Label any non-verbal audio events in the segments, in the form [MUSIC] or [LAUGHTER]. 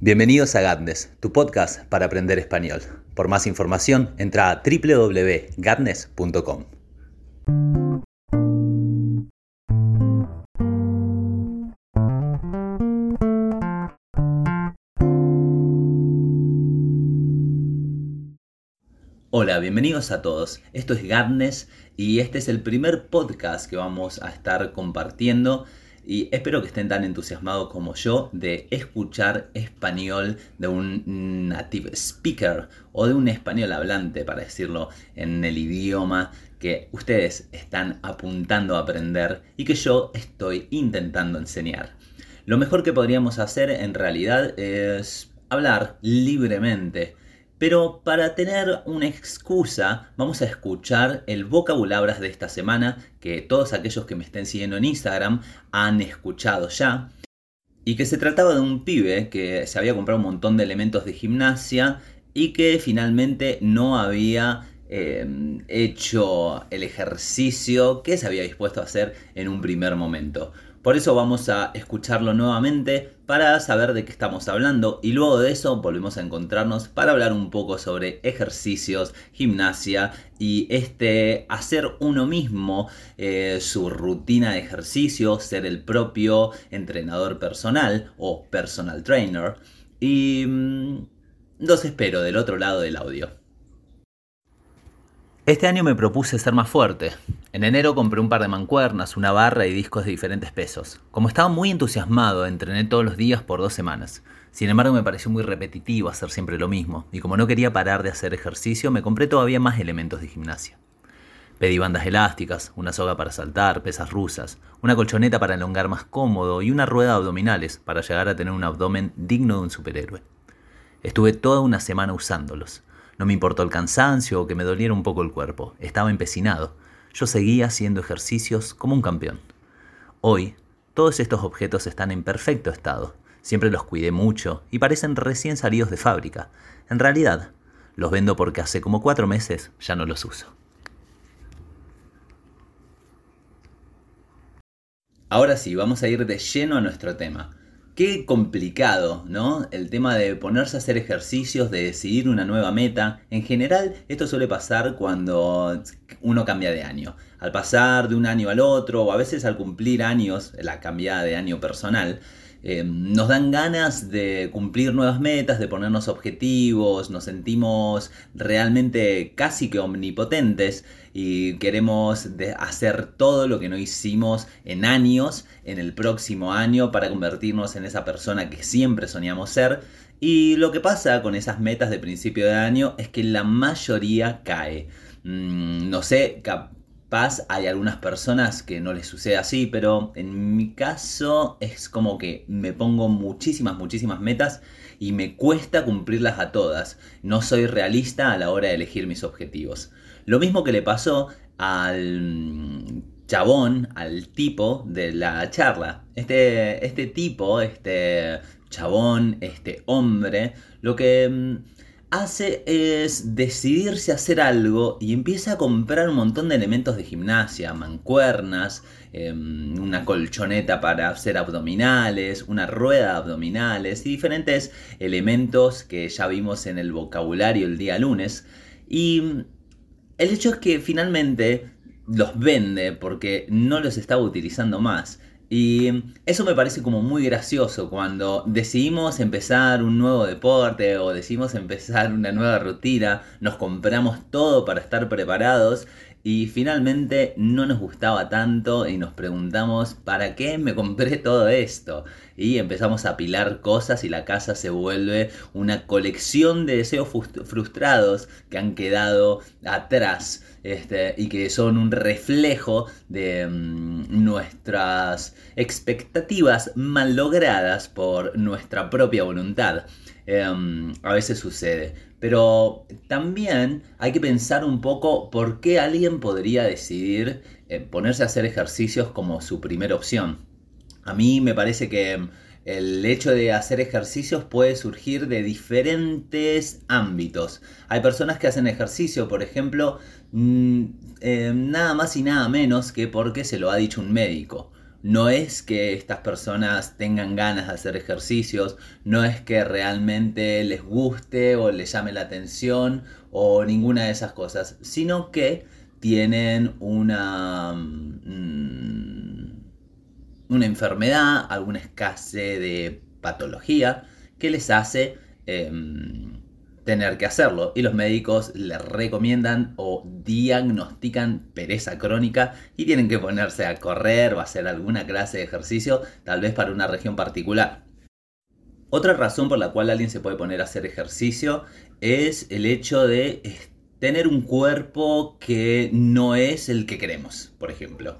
Bienvenidos a Gatnes, tu podcast para aprender español. Por más información, entra a www.gatnes.com. Hola, bienvenidos a todos. Esto es Gatnes y este es el primer podcast que vamos a estar compartiendo y espero que estén tan entusiasmados como yo de escuchar español de un native speaker o de un español hablante, para decirlo en el idioma que ustedes están apuntando a aprender y que yo estoy intentando enseñar. Lo mejor que podríamos hacer en realidad es hablar libremente pero para tener una excusa, vamos a escuchar el vocabulabras de esta semana que todos aquellos que me estén siguiendo en Instagram han escuchado ya. Y que se trataba de un pibe que se había comprado un montón de elementos de gimnasia y que finalmente no había eh, hecho el ejercicio que se había dispuesto a hacer en un primer momento. Por eso vamos a escucharlo nuevamente para saber de qué estamos hablando y luego de eso volvemos a encontrarnos para hablar un poco sobre ejercicios, gimnasia y este hacer uno mismo eh, su rutina de ejercicio, ser el propio entrenador personal o personal trainer. Y mm, los espero del otro lado del audio. Este año me propuse ser más fuerte. En enero compré un par de mancuernas, una barra y discos de diferentes pesos. Como estaba muy entusiasmado, entrené todos los días por dos semanas. Sin embargo, me pareció muy repetitivo hacer siempre lo mismo, y como no quería parar de hacer ejercicio, me compré todavía más elementos de gimnasia. Pedí bandas elásticas, una soga para saltar, pesas rusas, una colchoneta para elongar más cómodo y una rueda de abdominales para llegar a tener un abdomen digno de un superhéroe. Estuve toda una semana usándolos. No me importó el cansancio o que me doliera un poco el cuerpo. Estaba empecinado. Yo seguía haciendo ejercicios como un campeón. Hoy, todos estos objetos están en perfecto estado. Siempre los cuidé mucho y parecen recién salidos de fábrica. En realidad, los vendo porque hace como cuatro meses ya no los uso. Ahora sí, vamos a ir de lleno a nuestro tema. Qué complicado, ¿no? El tema de ponerse a hacer ejercicios, de decidir una nueva meta. En general, esto suele pasar cuando uno cambia de año. Al pasar de un año al otro, o a veces al cumplir años, la cambiada de año personal, eh, nos dan ganas de cumplir nuevas metas, de ponernos objetivos, nos sentimos realmente casi que omnipotentes y queremos hacer todo lo que no hicimos en años, en el próximo año, para convertirnos en esa persona que siempre soñamos ser. Y lo que pasa con esas metas de principio de año es que la mayoría cae. Mm, no sé, hay algunas personas que no les sucede así, pero en mi caso es como que me pongo muchísimas, muchísimas metas y me cuesta cumplirlas a todas. No soy realista a la hora de elegir mis objetivos. Lo mismo que le pasó al chabón, al tipo de la charla. Este, este tipo, este chabón, este hombre, lo que mm, hace es decidirse a hacer algo y empieza a comprar un montón de elementos de gimnasia, mancuernas, em, una colchoneta para hacer abdominales, una rueda de abdominales y diferentes elementos que ya vimos en el vocabulario el día lunes. Y el hecho es que finalmente los vende porque no los estaba utilizando más. Y eso me parece como muy gracioso cuando decidimos empezar un nuevo deporte o decidimos empezar una nueva rutina, nos compramos todo para estar preparados y finalmente no nos gustaba tanto y nos preguntamos, ¿para qué me compré todo esto? Y empezamos a apilar cosas y la casa se vuelve una colección de deseos frustrados que han quedado atrás este, y que son un reflejo de mm, nuestras expectativas mal logradas por nuestra propia voluntad. Em, a veces sucede. Pero también hay que pensar un poco por qué alguien podría decidir eh, ponerse a hacer ejercicios como su primera opción. A mí me parece que el hecho de hacer ejercicios puede surgir de diferentes ámbitos. Hay personas que hacen ejercicio, por ejemplo, mm, eh, nada más y nada menos que porque se lo ha dicho un médico. No es que estas personas tengan ganas de hacer ejercicios, no es que realmente les guste o les llame la atención o ninguna de esas cosas, sino que tienen una, mm, una enfermedad, alguna escasez de patología que les hace em, tener que hacerlo. Y los médicos les recomiendan o diagnostican pereza crónica y tienen que ponerse a correr o hacer alguna clase de ejercicio, tal vez para una región particular. Otra razón por la cual alguien se puede poner a hacer ejercicio es el hecho de tener un cuerpo que no es el que queremos, por ejemplo.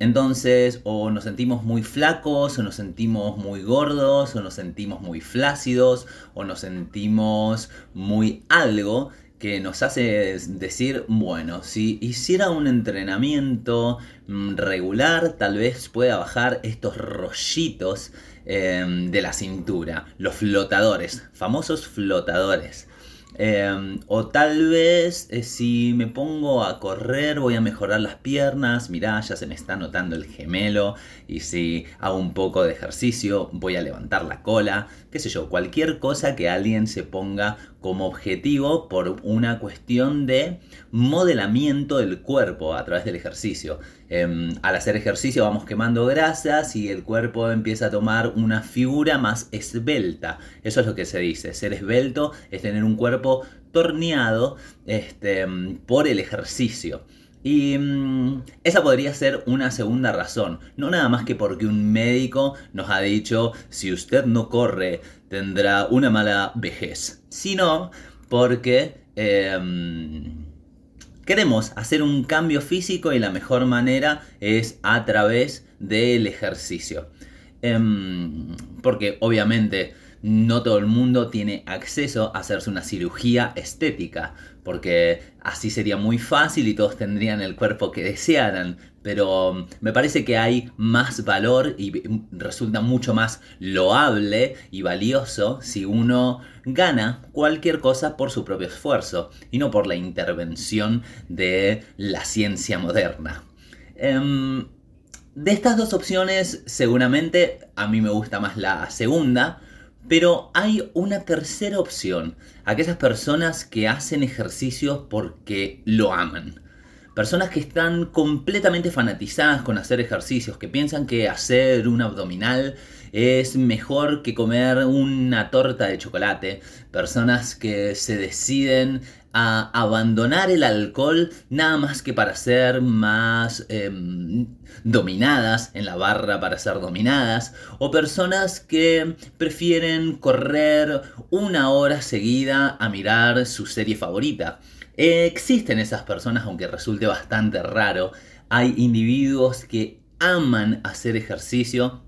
Entonces, o nos sentimos muy flacos, o nos sentimos muy gordos, o nos sentimos muy flácidos, o nos sentimos muy algo que nos hace decir, bueno, si hiciera un entrenamiento mm, regular, tal vez pueda bajar estos rollitos em, de la cintura, los flotadores, famosos flotadores. Em, o tal vez eh, si me pongo a correr voy a mejorar las piernas, mirá, ya se me está notando el gemelo, y si hago un poco de ejercicio voy a levantar la cola, qué sé yo, cualquier cosa que alguien se ponga como objetivo por una cuestión de modelamiento del cuerpo a través del ejercicio. Em, al hacer ejercicio vamos quemando grasas y el cuerpo empieza a tomar una figura más esbelta. Eso es lo que se dice. Ser esbelto es tener un cuerpo torneado este, por el ejercicio. Y mm, esa podría ser una segunda razón, no nada más que porque un médico nos ha dicho si usted no corre tendrá una mala vejez, sino porque em, queremos hacer un cambio físico y la mejor manera es a través del ejercicio. Em, porque obviamente no todo el mundo tiene acceso a hacerse una cirugía estética, porque así sería muy fácil y todos tendrían el cuerpo que desearan. Pero um, me parece que hay más valor y resulta mucho más loable y valioso si uno gana cualquier cosa por su propio esfuerzo y no por la intervención de la ciencia moderna. Em, de estas dos opciones, seguramente a mí me gusta más la segunda, pero hay una tercera opción, aquellas personas que hacen ejercicios porque lo aman. Personas que están completamente fanatizadas con hacer ejercicios, que piensan que hacer un abdominal es mejor que comer una torta de chocolate. Personas que se deciden a abandonar el alcohol nada más que para ser más em, dominadas en la barra para ser dominadas o personas que prefieren correr una hora seguida a mirar su serie favorita. Existen esas personas aunque resulte bastante raro. Hay individuos que aman hacer ejercicio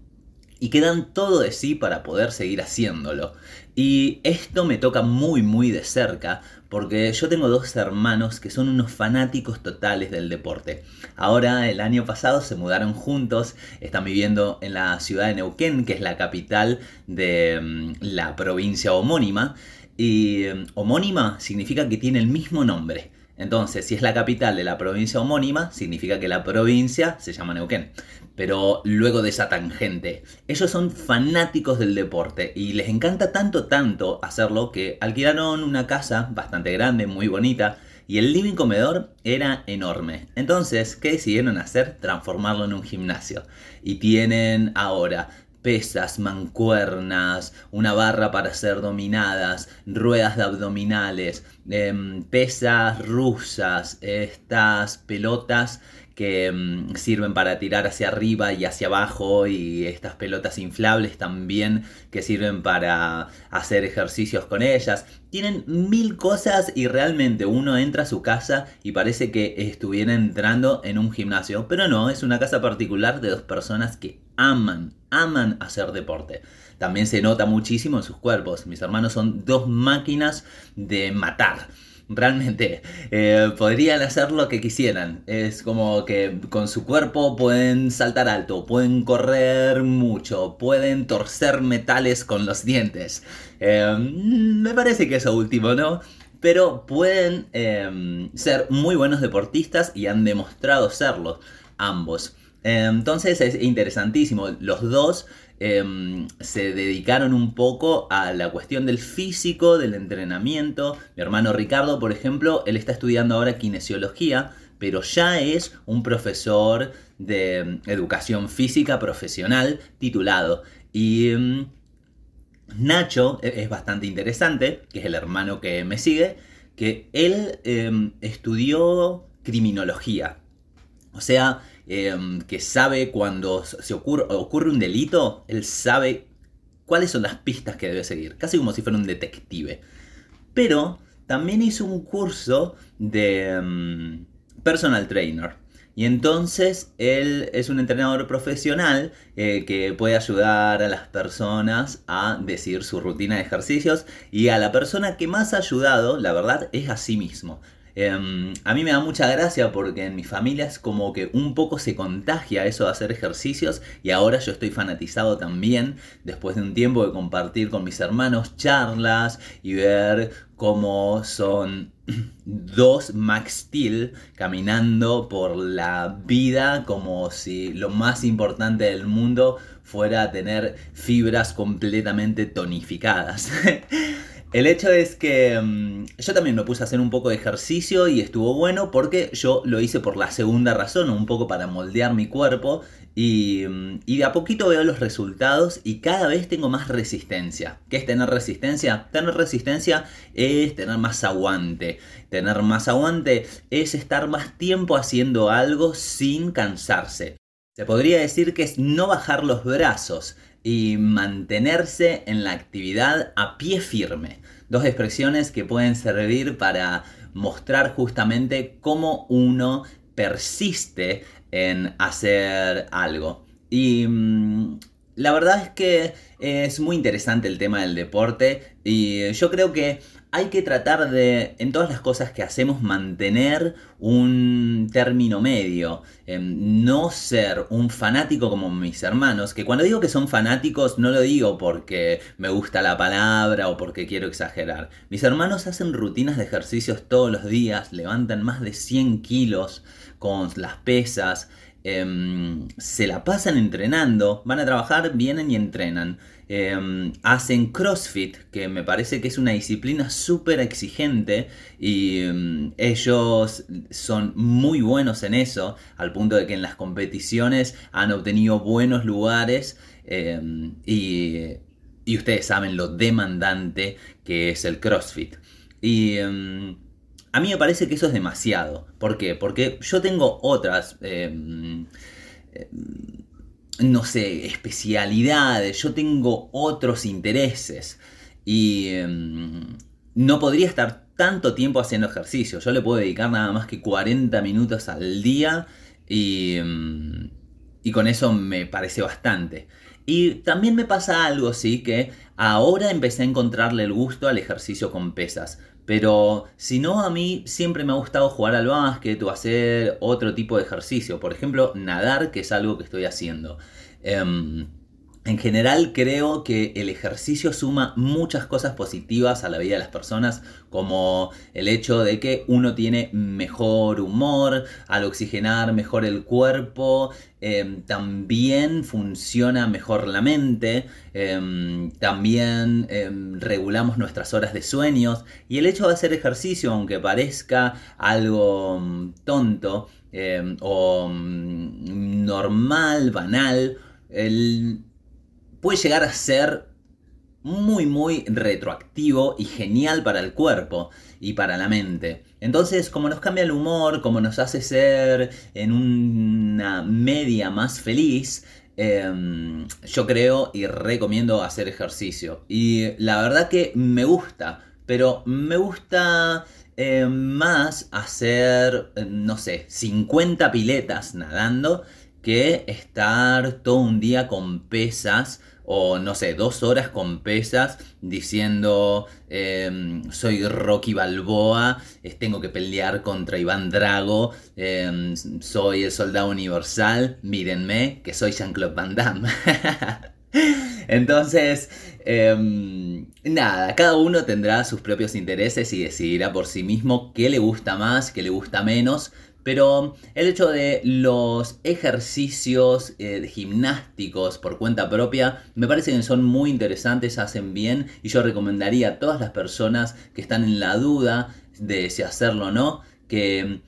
y que dan todo de sí para poder seguir haciéndolo. Y esto me toca muy muy de cerca porque yo tengo dos hermanos que son unos fanáticos totales del deporte. Ahora el año pasado se mudaron juntos, están viviendo en la ciudad de Neuquén, que es la capital de mm, la provincia homónima. Y mm, homónima significa que tiene el mismo nombre. Entonces, si es la capital de la provincia homónima, significa que la provincia se llama Neuquén. Pero luego de esa tangente, ellos son fanáticos del deporte y les encanta tanto, tanto hacerlo que alquilaron una casa bastante grande, muy bonita, y el living comedor era enorme. Entonces, ¿qué decidieron hacer? Transformarlo en un gimnasio. Y tienen ahora pesas, mancuernas, una barra para ser dominadas, ruedas de abdominales, em, pesas rusas, estas pelotas que mm, sirven para tirar hacia arriba y hacia abajo y estas pelotas inflables también que sirven para hacer ejercicios con ellas. Tienen mil cosas y realmente uno entra a su casa y parece que estuviera entrando en un gimnasio, pero no, es una casa particular de dos personas que aman, aman hacer deporte. También se nota muchísimo en sus cuerpos. Mis hermanos son dos máquinas de matar realmente eh, podrían hacer lo que quisieran. Es como que con su cuerpo pueden saltar alto, pueden correr mucho, pueden torcer metales con los dientes. Eh, me parece que eso último, ¿no? Pero pueden eh, ser muy buenos deportistas y han demostrado serlo ambos. Entonces es interesantísimo. Los dos em, se dedicaron un poco a la cuestión del físico, del entrenamiento. Mi hermano Ricardo, por ejemplo, él está estudiando ahora kinesiología, pero ya es un profesor de em, educación física profesional titulado. Y em, Nacho e, es bastante interesante, que es el hermano que me sigue, que él estudió criminología. O sea, Em, que sabe cuando se ocurre, un delito, él sabe cuáles son las pistas que debe seguir, casi como si fuera un detective. Pero también hizo un curso de em, personal trainer. Y entonces él es un entrenador profesional eh, que puede ayudar a las personas a decir su rutina de ejercicios. Y a la persona que más ha ayudado, la verdad, es a sí mismo. Em, a mí me da mucha gracia porque en mi familia es como que un poco se contagia eso de hacer ejercicios y ahora yo estoy fanatizado también después de un tiempo de compartir con mis hermanos charlas y ver cómo son [CLEARS THROAT] dos Max Steel caminando por la vida como si lo más importante del mundo fuera tener fibras completamente tonificadas. [LAUGHS] El hecho es que mm, yo también me puse a hacer un poco de ejercicio y estuvo bueno porque yo lo hice por la segunda razón, un poco para moldear mi cuerpo y, mm, y, de a poquito veo los resultados y cada vez tengo más resistencia. ¿Qué es tener resistencia? Tener resistencia es tener más aguante. Tener más aguante es estar más tiempo haciendo algo sin cansarse. Se podría decir que es no bajar los brazos y mantenerse en la actividad a pie firme. Dos expresiones que pueden servir para mostrar justamente cómo uno persiste en hacer algo. Y mm, la verdad es que es muy interesante el tema del deporte y yo creo que hay que tratar de, en todas las cosas que hacemos, mantener un término medio. Em, no ser un fanático como mis hermanos, que cuando digo que son fanáticos no lo digo porque me gusta la palabra o porque quiero exagerar. Mis hermanos hacen rutinas de ejercicios todos los días, levantan más de 100 kilos con las pesas. Em, se la pasan entrenando, van a trabajar, vienen y entrenan. Em, hacen CrossFit, que me parece que es una disciplina súper exigente y em, ellos son muy buenos en eso, al punto de que en las competiciones han obtenido buenos lugares y, ustedes saben lo demandante que es el CrossFit. A mí me parece que eso es demasiado. ¿Por qué? Porque yo tengo otras, em, em, no sé, especialidades, yo tengo otros intereses y em, no podría estar tanto tiempo haciendo ejercicio. Yo le puedo dedicar nada más que 40 minutos al día y, y con eso me parece bastante. Y también me pasa algo, sí, que ahora empecé a encontrarle el gusto al ejercicio con pesas. Pero si no, a mí siempre me ha gustado jugar al básquet o hacer otro tipo de ejercicio. Por ejemplo, nadar, que es algo que estoy haciendo. Em, en general creo que el ejercicio suma muchas cosas positivas a la vida de las personas, como el hecho de que uno tiene mejor humor, al oxigenar mejor el cuerpo, em, también funciona mejor la mente, em, también em, regulamos nuestras horas de sueños y el hecho de hacer ejercicio, aunque parezca algo mm, tonto o mm, normal, banal, el puede llegar a ser muy muy retroactivo y genial para el cuerpo y para la mente. Entonces, como nos cambia el humor, como nos hace ser en una media más feliz, em, yo creo y recomiendo hacer ejercicio. Y la verdad que me gusta, pero me gusta em, más hacer, no sé, 50 piletas nadando que estar todo un día con pesas o no sé, dos horas con pesas diciendo em, soy Rocky Balboa, tengo que pelear contra Iván Drago, em, soy el soldado universal, mírenme que soy Jean-Claude Van Damme. [LAUGHS] Entonces, em, nada, cada uno tendrá sus propios intereses y decidirá por sí mismo qué le gusta más, qué le gusta menos, Pero el hecho de los ejercicios eh, gimnásticos por cuenta propia me parece que son muy interesantes, hacen bien y yo recomendaría a todas las personas que están en la duda de si hacerlo o no, que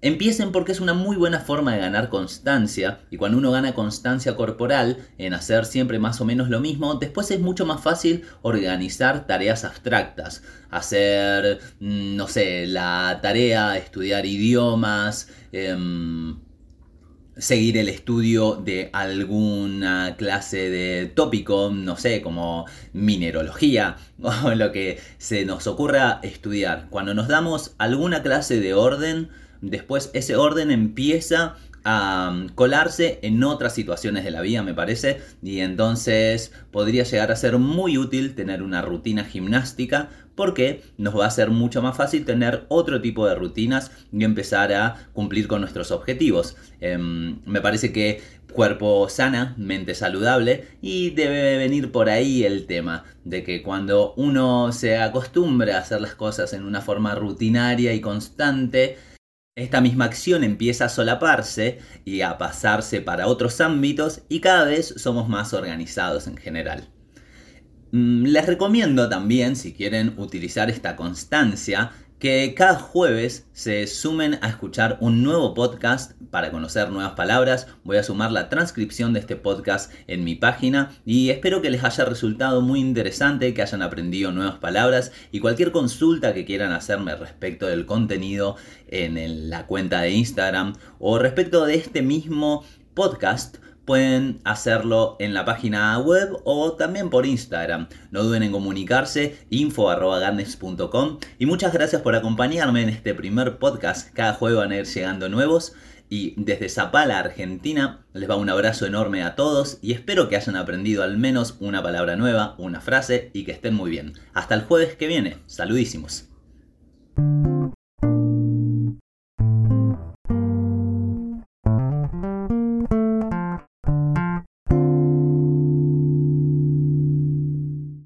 Empiecen porque es una muy buena forma de ganar constancia y cuando uno gana constancia corporal en hacer siempre más o menos lo mismo, después es mucho más fácil organizar tareas abstractas, hacer, mm, no sé, la tarea, estudiar idiomas, em, seguir el estudio de alguna clase de tópico, no sé, como minerología [LAUGHS] o lo que se nos ocurra estudiar. Cuando nos damos alguna clase de orden, después ese orden empieza a um, colarse en otras situaciones de la vida, me parece, y entonces podría llegar a ser muy útil tener una rutina gimnástica porque nos va a ser mucho más fácil tener otro tipo de rutinas y empezar a cumplir con nuestros objetivos. Em, me parece que cuerpo sana, mente saludable y debe venir por ahí el tema de que cuando uno se acostumbra a hacer las cosas en una forma rutinaria y constante, esta misma acción empieza a solaparse y a pasarse para otros ámbitos y cada vez somos más organizados en general. Mm, les recomiendo también, si quieren utilizar esta constancia, que cada jueves se sumen a escuchar un nuevo podcast para conocer nuevas palabras. Voy a sumar la transcripción de este podcast en mi página y espero que les haya resultado muy interesante, que hayan aprendido nuevas palabras y cualquier consulta que quieran hacerme respecto del contenido en la cuenta de Instagram o respecto de este mismo podcast pueden hacerlo en la página web o también por Instagram. No duden en comunicarse, info.garnes.com y muchas gracias por acompañarme en este primer podcast. Cada jueves van a ir llegando nuevos y desde Zapala, Argentina, les va un abrazo enorme a todos y espero que hayan aprendido al menos una palabra nueva, una frase y que estén muy bien. Hasta el jueves que viene. Saludísimos.